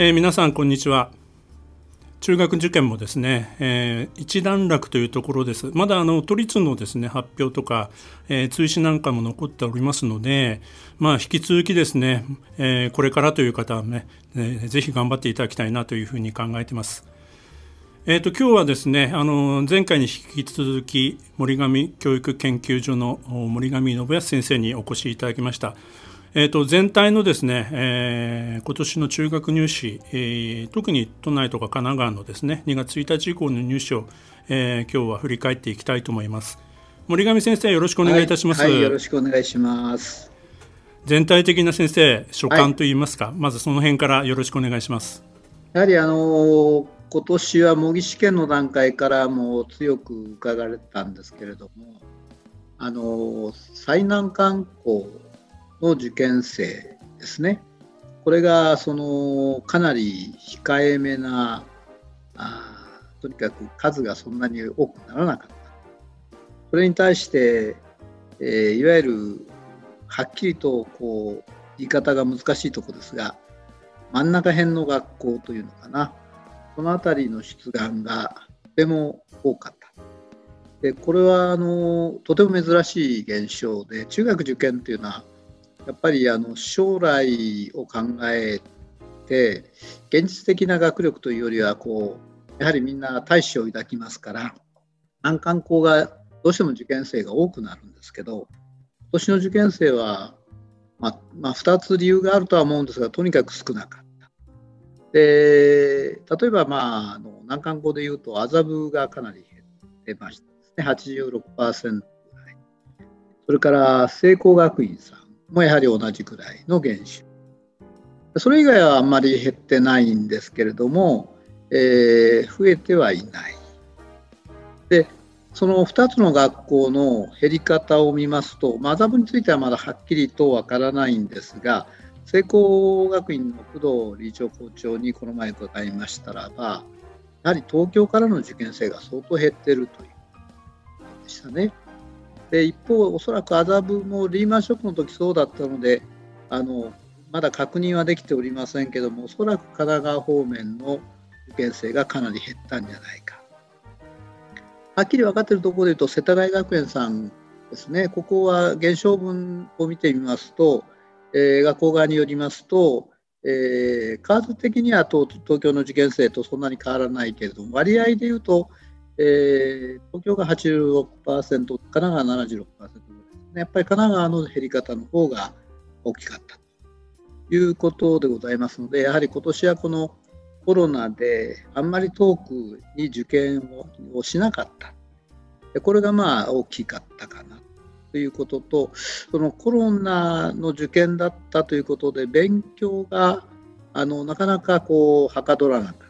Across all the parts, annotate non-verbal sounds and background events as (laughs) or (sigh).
えー、皆さんこんにちは。中学受験もですね、えー、一段落というところです。まだあの都立のですね発表とか、えー、追試なんかも残っておりますのでまあ引き続きですね、え、これからという方はね、えー、ぜひ頑張っていただきたいなというふうに考えてます。えーと、今日はですねあの前回に引き続き森上教育研究所の森上信康先生にお越しいただきました。えーと、全体のですね、えー、今年の中学入試、えー、特に都内とか神奈川のですね2月1日以降の入試を、えー、今日は振り返っていきたいと思います。森上先生よろしくお願いいたします、はいはい、よろしくお願いします。全体的な先生所感といいますか、はい、まずその辺からよろしくお願いします。やはりあの今年は模擬試験の段階からも強く伺われたんですけれどもあの最難関校の受験生ですね。これがそのかなり控えめなあとにかく数がそんなに多くならなかった。それに対して、えー、いわゆるはっきりとこう言い方が難しいとこですが真ん中辺の学校というのかなその辺りの出願がとても多かった。でこれはあのとても珍しい現象で中学受験というのはやっぱりあの将来を考えて現実的な学力というよりはこうやはりみんな大志を抱きますから難関校がどうしても受験生が多くなるんですけど今年の受験生は、まあ、まあ、2つ理由があるとは思うんですがとにかく少なかった。で例えば、まあ、あの難関校でいうと麻布がかなり減ってましたですね86%ぐらいそれから聖光学院さんもやはり同じくらいの減少。それ以外はあんまり減ってないんですけれども、えー、増えてはいない。で、その2つの学校の減り方を見ますと、麻布についてはまだはっきりとわからないんですが、聖光学院の工藤理事長校長にこの前伺いましたらば、やはり東京からの受験生が相当減ってるというでしたね。で一方、おそらく麻布もリーマンショックの時そうだったのであのまだ確認はできておりませんけどもおそらく神奈川方面の受験生がかなり減ったんじゃないか。はっきり分かっているところでいうと世田谷学園さんですねここは減少分を見てみますと、えー、学校側によりますと、えー、数的には東京の受験生とそんなに変わらないけれども割合でいうとえー、東京が86%、神奈川76%ぐらいですね。やっぱり神奈川の減り方の方が大きかったということでございますので、やはり今年はこのコロナであんまり遠くに受験をしなかった。これがまあ大きかったかなということと、そのコロナの受験だったということで、勉強があのなかなかこうはかどらなかった。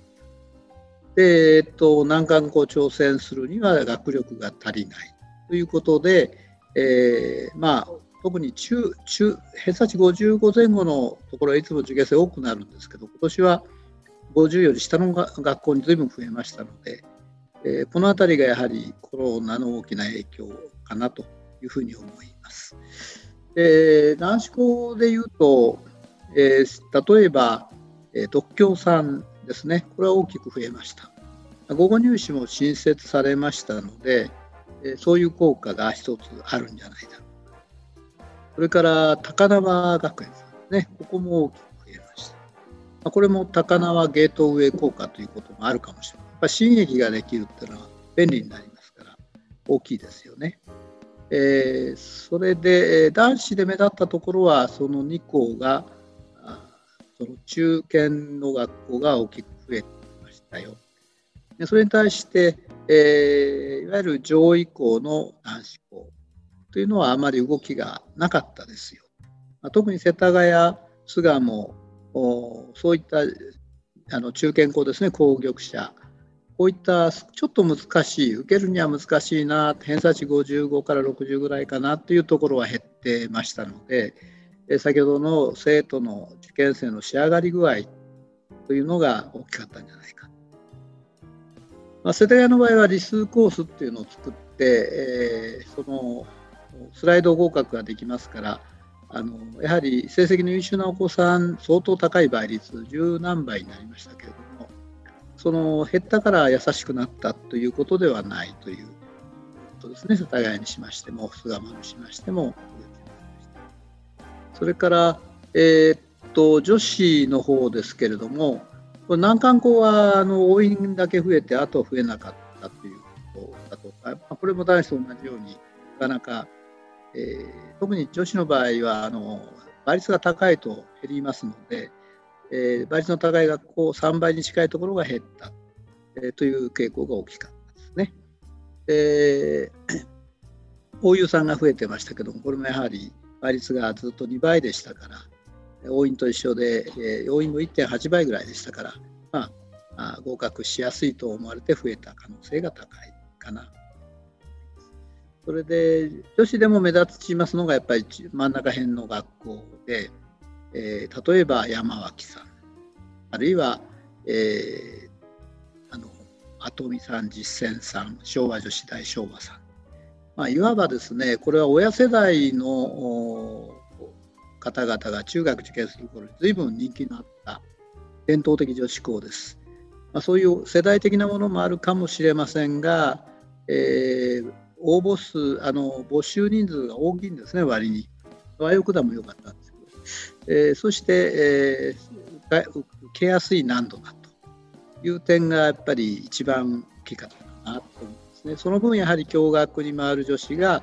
えっと、難関校挑戦するには学力が足りないということで、えー、まあ、特に中、中、偏差値55前後のところはいつも受験生多くなるんですけど、今年は50より下の学校に随分増えましたので、えー、この辺りがやはりコロナの大きな影響かなというふうに思います。で男子校でいうと、えー、例えば、えー、独協さんですね、これは大きく増えました。午後入試も新設されましたので、そういう効果が一つあるんじゃないだろうそれから高輪学園さんね、ここも大きく増えました。これも高輪ゲートウェイ効果ということもあるかもしれない。やっぱ新駅ができるっていうのは便利になりますから、大きいですよね。えー、それで男子で目立ったところは、その2校がその中堅の学校が大きく増えてきましたよ。でそれに対して、えー、いわゆる上位校の男子校というのはあまり動きがなかったですよ。まあ、特に世田谷、巣鴨、そういったあの中堅校ですね攻撃者こういったちょっと難しい受けるには難しいな偏差値55から60ぐらいかなというところは減ってましたので先ほどの生徒の受験生の仕上がり具合というのが大きかったんじゃないか。まあ、世田谷の場合は理数コースっていうのを作って、えー、そのスライド合格ができますからあのやはり成績の優秀なお子さん相当高い倍率十何倍になりましたけれどもその減ったから優しくなったということではないということですね世田谷にしましても巣鴨にしましてもそれから、えー、っと女子の方ですけれども難関校はあの応援だけ増えてあとは増えなかったということだとかこれも男子と同じようになかなかえー、特に女子の場合はあの倍率が高いと減りますので、えー、倍率の高い学校3倍に近いところが減った、えー、という傾向が大きかったですね。(coughs) で OU さんが増えてましたけどもこれもやはり倍率がずっと2倍でしたから応印と一緒で、えー、応印も1.8倍ぐらいでしたから、まあ、合格しやすいと思われて増えた可能性が高いかな。それで女子でも目立ちますのがやっぱり真ん中辺の学校で、えー、例えば山脇さんあるいは、えー、あの跡見さん実践さん昭和女子大昭和さん、まあ、いわばですねこれは親世代の方々が中学受験する頃に随分人気のあった伝統的女子校です。まあ、そういう世代的なものもあるかもしれませんが、えー、応募数、あの募集人数が大きいんですね、割に。和洋九も良かったんですけど、えー、そして、えー、受けやすい難度だという点がやっぱり一番大きかったかなと思うんですね。その分、やはり共学に回る女子が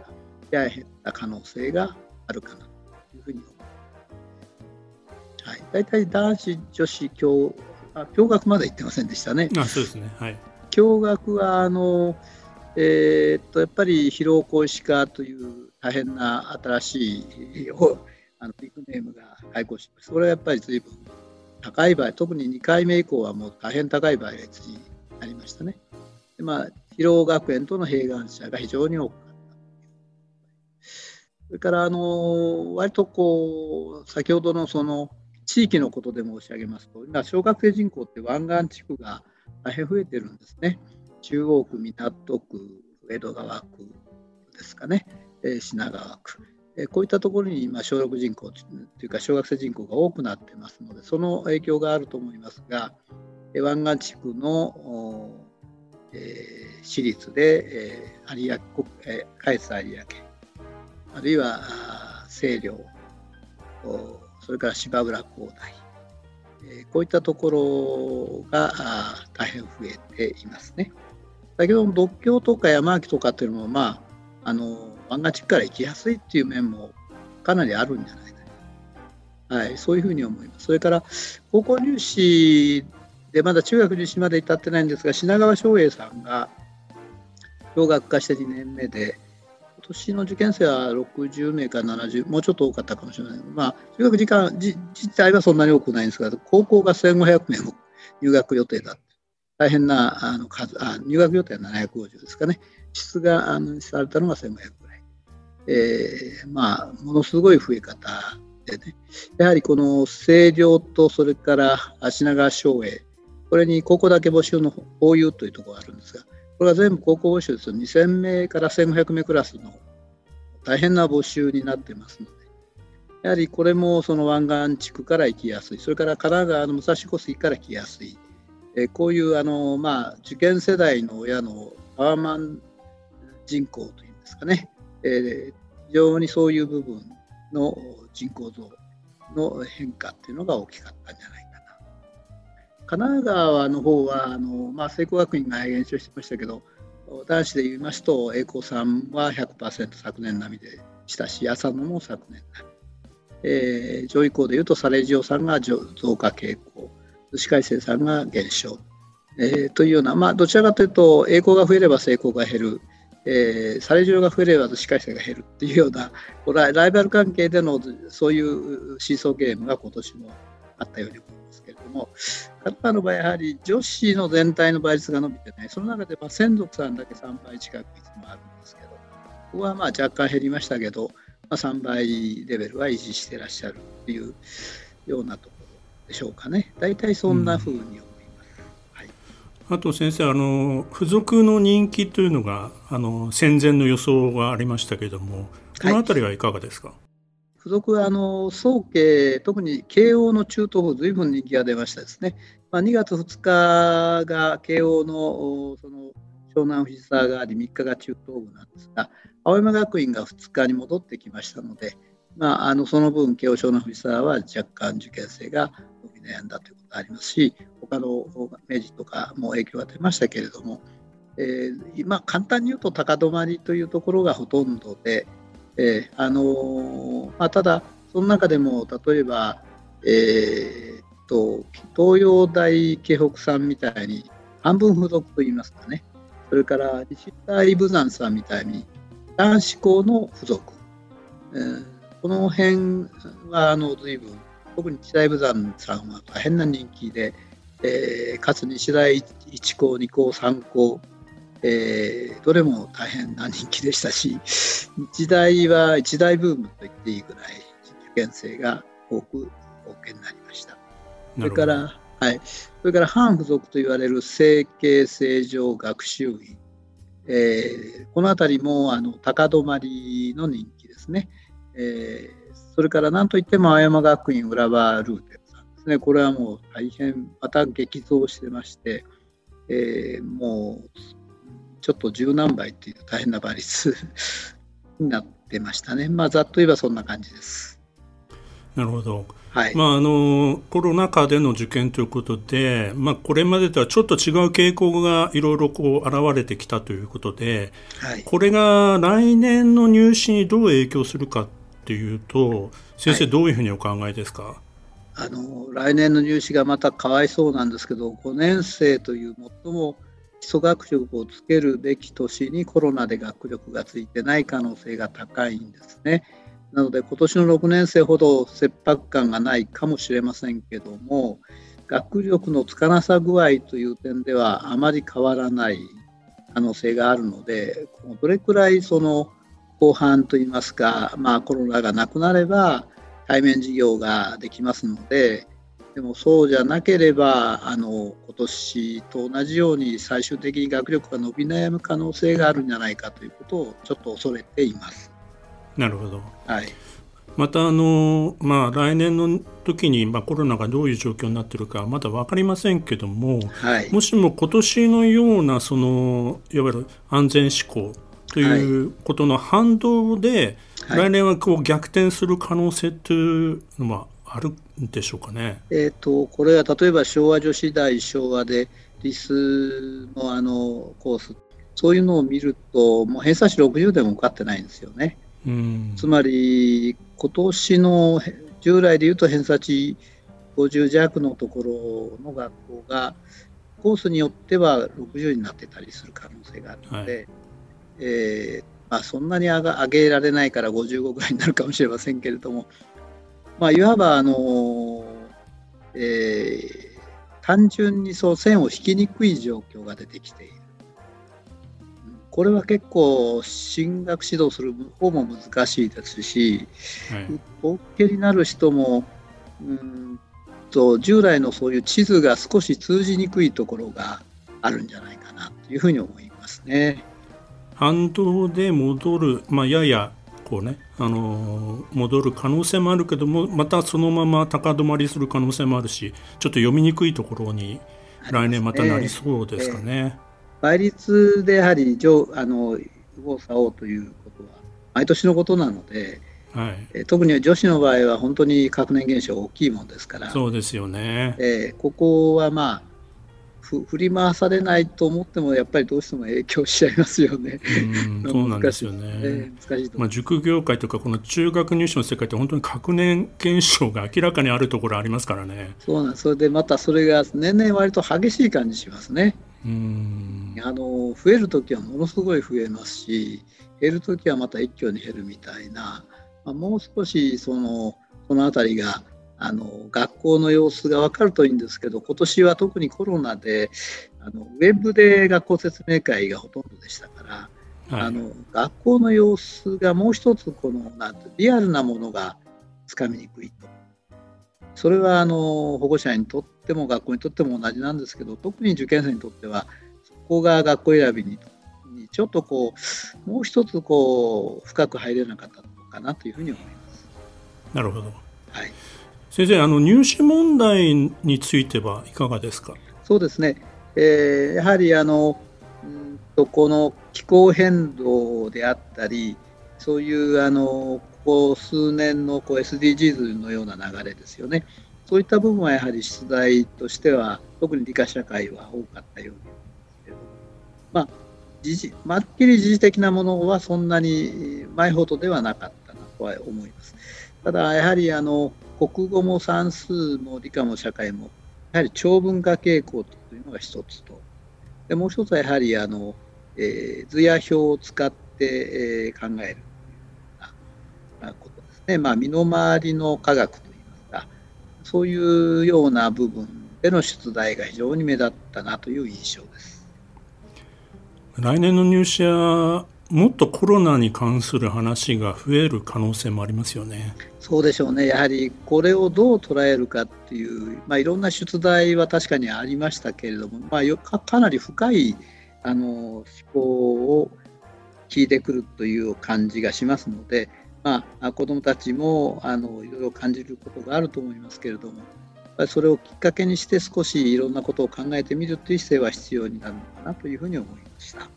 やや減った可能性があるかなというふうに思います。はい、大体男子、女子共あ、共学まで行ってませんでしたね。あそうですね、はい、共学はあのえー、っとやっぱり疲労小石化という大変な新しいあのビッグネームが開校します。それはやっぱり随分高い場合、特に2回目以降はもう大変高い倍率になりましたね。でまあ、疲労学園との併願者が非常に多かった。それからあの割とこう先ほどのその地域のことで申し上げますと今小学生人口って湾岸地区が大変増えてるんですね。中央区、港区、江戸川区ですかね、え品川区、えこういったところに今、小6人口というか、小学生人口が多くなってますので、その影響があると思いますが、え湾岸地区の、えー、私立で、えー、有明国、えー、海津有明、あるいは清涼、それから芝浦工大、えこういったところが大変増えていますね。先ほどの独協とか山脇とかっていうのも、まあ、あの漫画地区から行きやすいっていう面もかなりあるんじゃないかはい、そういうふうに思います。それから高校入試でまだ中学入試まで至ってないんですが品川翔英さんが小学科して2年目で今年の受験生は60名か70もうちょっと多かったかもしれない。まあ中学時間自体はそんなに多くないんですが高校が1500名も入学予定だ。大変なあの数あ入学予定は750ですかね。質があのされたのが1500ぐらい、えー、まあものすごい増え方でね。やはりこの清涼とそれから品川省営これに高校だけ募集の OU というところがあるんですがこれは全部高校募集ですと2000名から1500名クラスの大変な募集になってますので。やはりこれもその湾岸地区から行きやすい。それから神奈川の武蔵小杉から来やすい。えこういうあの、まあ、受験世代の親のパワーマン人口というんですかね、えー、非常にそういう部分の人口増の変化っていうのが大きかったんじゃないか。神奈川の方はあの、まあ、聖光学院が減少してましたけど男子で言いますと栄光さんは100%昨年並みでしたし浅野も昨年並み、えー、上位校でいうとサレジオさんが増加傾向。歯科医生さんが減少、えー、というような、まあ、どちらかというと栄光が増えれば成功が減る、えー、サレジオが増えれば歯科医生が減るっていうようなライバル関係でのそういうシーソーゲームが今年もあったように思います。も、カナダの場合、やはり女子の全体の倍率が伸びてね、その中でまあ専属さんだけ3倍近くいつもあるんですけど、ここはまあ若干減りましたけど、まあ、3倍レベルは維持してらっしゃるというようなところでしょうかね。大体そんなふうに思います。はい、あと先生あの、付属の人気というのがあの戦前の予想がありましたけれども、このあたりはいかがですか、はい付属はあの早慶、特に慶応の中東部、ずいぶん人気が出ましたですね。まあ、2月2日が慶応のその湘南藤沢があり、3日が中東部なんですが、青山学院が2日に戻ってきましたので、まあ、あのその分、慶応湘南藤沢は若干受験生が伸び悩んだということがありますし、他の明治とかも影響が出ましたけれども、えー、今、簡単に言うと高止まりというところがほとんどで、えー、あの、まあ、ただ、その中でも例えば、えーと、東洋大京北さんみたいに半分付属といいますかね、それから西大武山さんみたいに男子校の付属、えー、この辺はあの随分、特に西大武山さんは大変な人気で、えー、かつ西大1校、2校、3校、えー、どれも大変な人気でしたし、一大は一大ブームと言っていいぐらい受験生が多くお受けになりました。それから、はい、それから反付属と言われる整形正常学習院、えー、この辺りもあの高止まりの人気ですね。えー、それから何といっても青山学院浦和ルーテルさんですね。これはもう大変また激増してまして、えー、もうちょっと十何倍っていう大変な倍率 (laughs) になってましたね。まあ、ざっと言えばそんな感じです。なるほど。はい、まあ、あのコロナ禍での受験ということで、まあ、これまでとはちょっと違う傾向がいろいろこう現れてきたということで、はい、これが来年の入試にどう影響するかっていうと先生、どういうふうにお考えですか、はい、あの来年の入試がまたかわいそうなんですけど5年生という最も基礎学力をつけるべき年にコロナで学力がついてない可能性が高いんですね。なので今年の6年生ほど切迫感がないかもしれませんけども学力のつかなさ具合という点ではあまり変わらない可能性があるのでどれくらいその後半といいますか、まあ、コロナがなくなれば対面授業ができますのででもそうじゃなければあの今年と同じように最終的に学力が伸び悩む可能性があるんじゃないかということをちょっと恐れています。なるほど、はい、またあの、まあ、来年の時に、まあ、コロナがどういう状況になっているかまだ分かりませんけども、はい、もしも今年のようなそのいわゆる安全志向ということの反動で、はい、来年はこう逆転する可能性というのはあるんでしょうかね。えーと、これは例えば昭和女子大昭和でリスのあのコースそういうのを見るともう偏差値60でも受かってないんですよね。うんつまり今年の従来でいうと偏差値50弱のところの学校がコースによっては60になってたりする可能性があるので、はい、えー、まあ、そんなに上げられないから55ぐらいになるかもしれませんけれどもまあ、いわばあの、えー、単純にそう線を引きにくい状況が出てきている。これは結構進学指導する方も難しいですし、はい、になる人もうんと従来のそういう地図が少し通じにくいところがあるんじゃないかなというふうに思いますね。反動で戻る、まあ、ややこうね、あの戻る可能性もあるけどもまたそのまま高止まりする可能性もあるしちょっと読みにくいところに来年またなりそうですかね。倍率でやはり上あの右往左往ということは毎年のことなので、はい、え特に女子の場合は本当に学年減少大きいもんですからそうですよね、えー、ここはまあ振り回されないと思ってもやっぱりどうしても影響しちゃいますよね。うん (laughs) そうなんですよね。難しいまあ、塾業界とかこの中学入試の世界って本当に学年減少が明らかにあるところありますからね。そうなんそれでまたそれが年々割と激しい感じしますね。うんあの増える時はものすごい増えますし減る時はまた一挙に減るみたいな、まあ、もう少しそのその辺りがあの学校の様子が分かるといいんですけど今年は特にコロナであのウェブで学校説明会がほとんどでしたから、はい、あの学校の様子がもう一つこのなんてリアルなものがつかみにくいと。それはあの保護者にとっても学校にとっても同じなんですけど特に受験生にとってはそこが学校選びにちょっとこうもう一つこう深く入れなかったのかなというふうに思います。なるほど。はい。先生、あの入試問題についてはいかがですか？そうですね。えー、やはりあのとこの気候変動であったり、そういうあのここ数年のこう SDGs のような流れですよね。そういった部分はやはり出題としては特に理科社会は多かったように思いますけど、まあ時事まっきり時事的なものはそんなに前ほどではなかったなとは思います。ただやはりあの国語も算数も理科も社会もやはり長文化傾向というのが一つとでもう一つはやはりあの、えー、図や表を使って、えー、考えるというようなことですね、まあ、身の回りの科学といいますかそういうような部分での出題が非常に目立ったなという印象です。来年の入試はもっとコロナに関する話が増える可能性もありますよね。そうでしょうね、やはりこれをどう捉えるかっていう、まあ、いろんな出題は確かにありましたけれども、まあ、かかなり深いあの思考を聞いてくるという感じがしますので、まあ、子どもたちもあのいろいろ感じることがあると思いますけれども、それをきっかけにして少しいろんなことを考えてみるという姿勢は必要になるのかなというふうに思いました。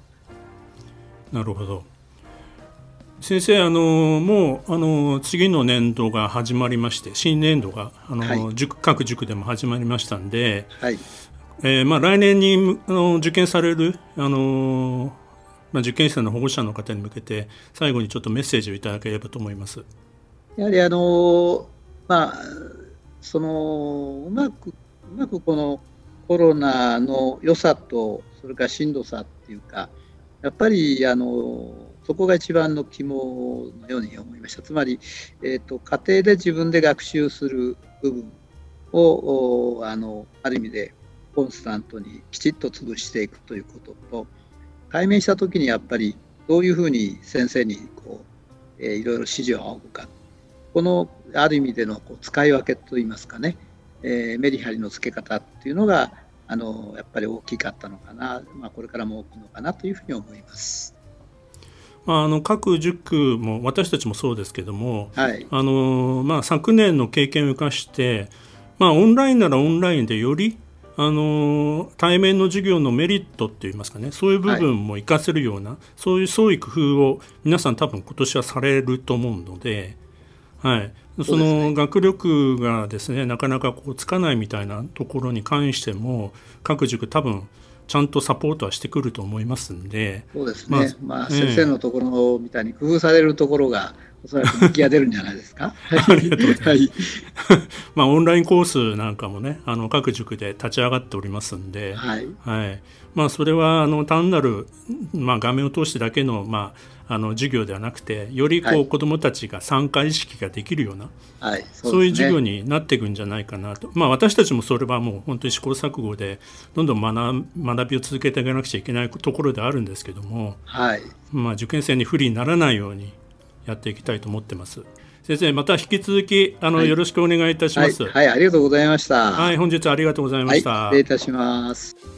なるほど先生あのもうあの次の年度が始まりまして新年度があの、はい、塾各塾でも始まりましたんで、はいえーまあ、来年にあの受験されるあの、まあ、受験生の保護者の方に向けて最後にちょっとメッセージをいただければと思います。やはりあの、まあ、そのうまくうまくこのコロナの良さとそれからしんどさっていうかやっぱりあのそこが一番の肝のように思いました。つまり、えーと、家庭で自分で学習する部分をあのある意味でコンスタントにきちっと潰していくということと対面した時にやっぱりどういうふうに先生にこう、えー、いろいろ指示を仰ぐかこのある意味でのこう使い分けといいますかね、えー、メリハリのつけ方っていうのがあのやっぱり大きかったのかな、まあ、これからも大きいのかなというふうに思います。まあ、あの各塾も私たちもそうですけども、はい。あのまあ、昨年の経験を生かして、まあ、オンラインならオンラインでよりあの対面の授業のメリットっていいますかねそういう部分も活かせるような、はい、そういう創意工夫を皆さん多分今年はされると思うので、はい、その学力がですねなかなかこうつかないみたいなところに関しても各塾多分ちゃんとサポートはしてくると思いますんで。そうですね、まあ、まあ、先生のところみたいに工夫されるところが、おそらく向きが出るんじゃないですか？(laughs) ありがとうございます。まあオンラインコースなんかもね、あの各塾で立ち上がっておりますんで、はい、はい、まあそれはあの単なるまあ画面を通してだけのまああの授業ではなくてよりこう、はい、子どもたちが参加意識ができるような、はいそうね、そういう授業になっていくんじゃないかなと、まあ、私たちもそれはもう本当に試行錯誤でどんどん学学びを続けていかなくちゃいけないところであるんですけども、はい。まあ、受験生に不利にならないようにやっていきたいと思ってます。先生また引き続きあの、はい、よろしくお願いいたします、はい、はい、ありがとうございました。はい本日ありがとうございました、失礼いたします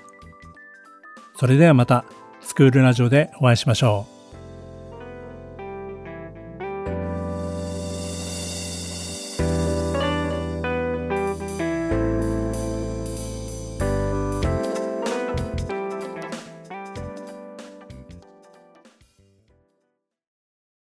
それではまたスクールラジオでお会いしましょう。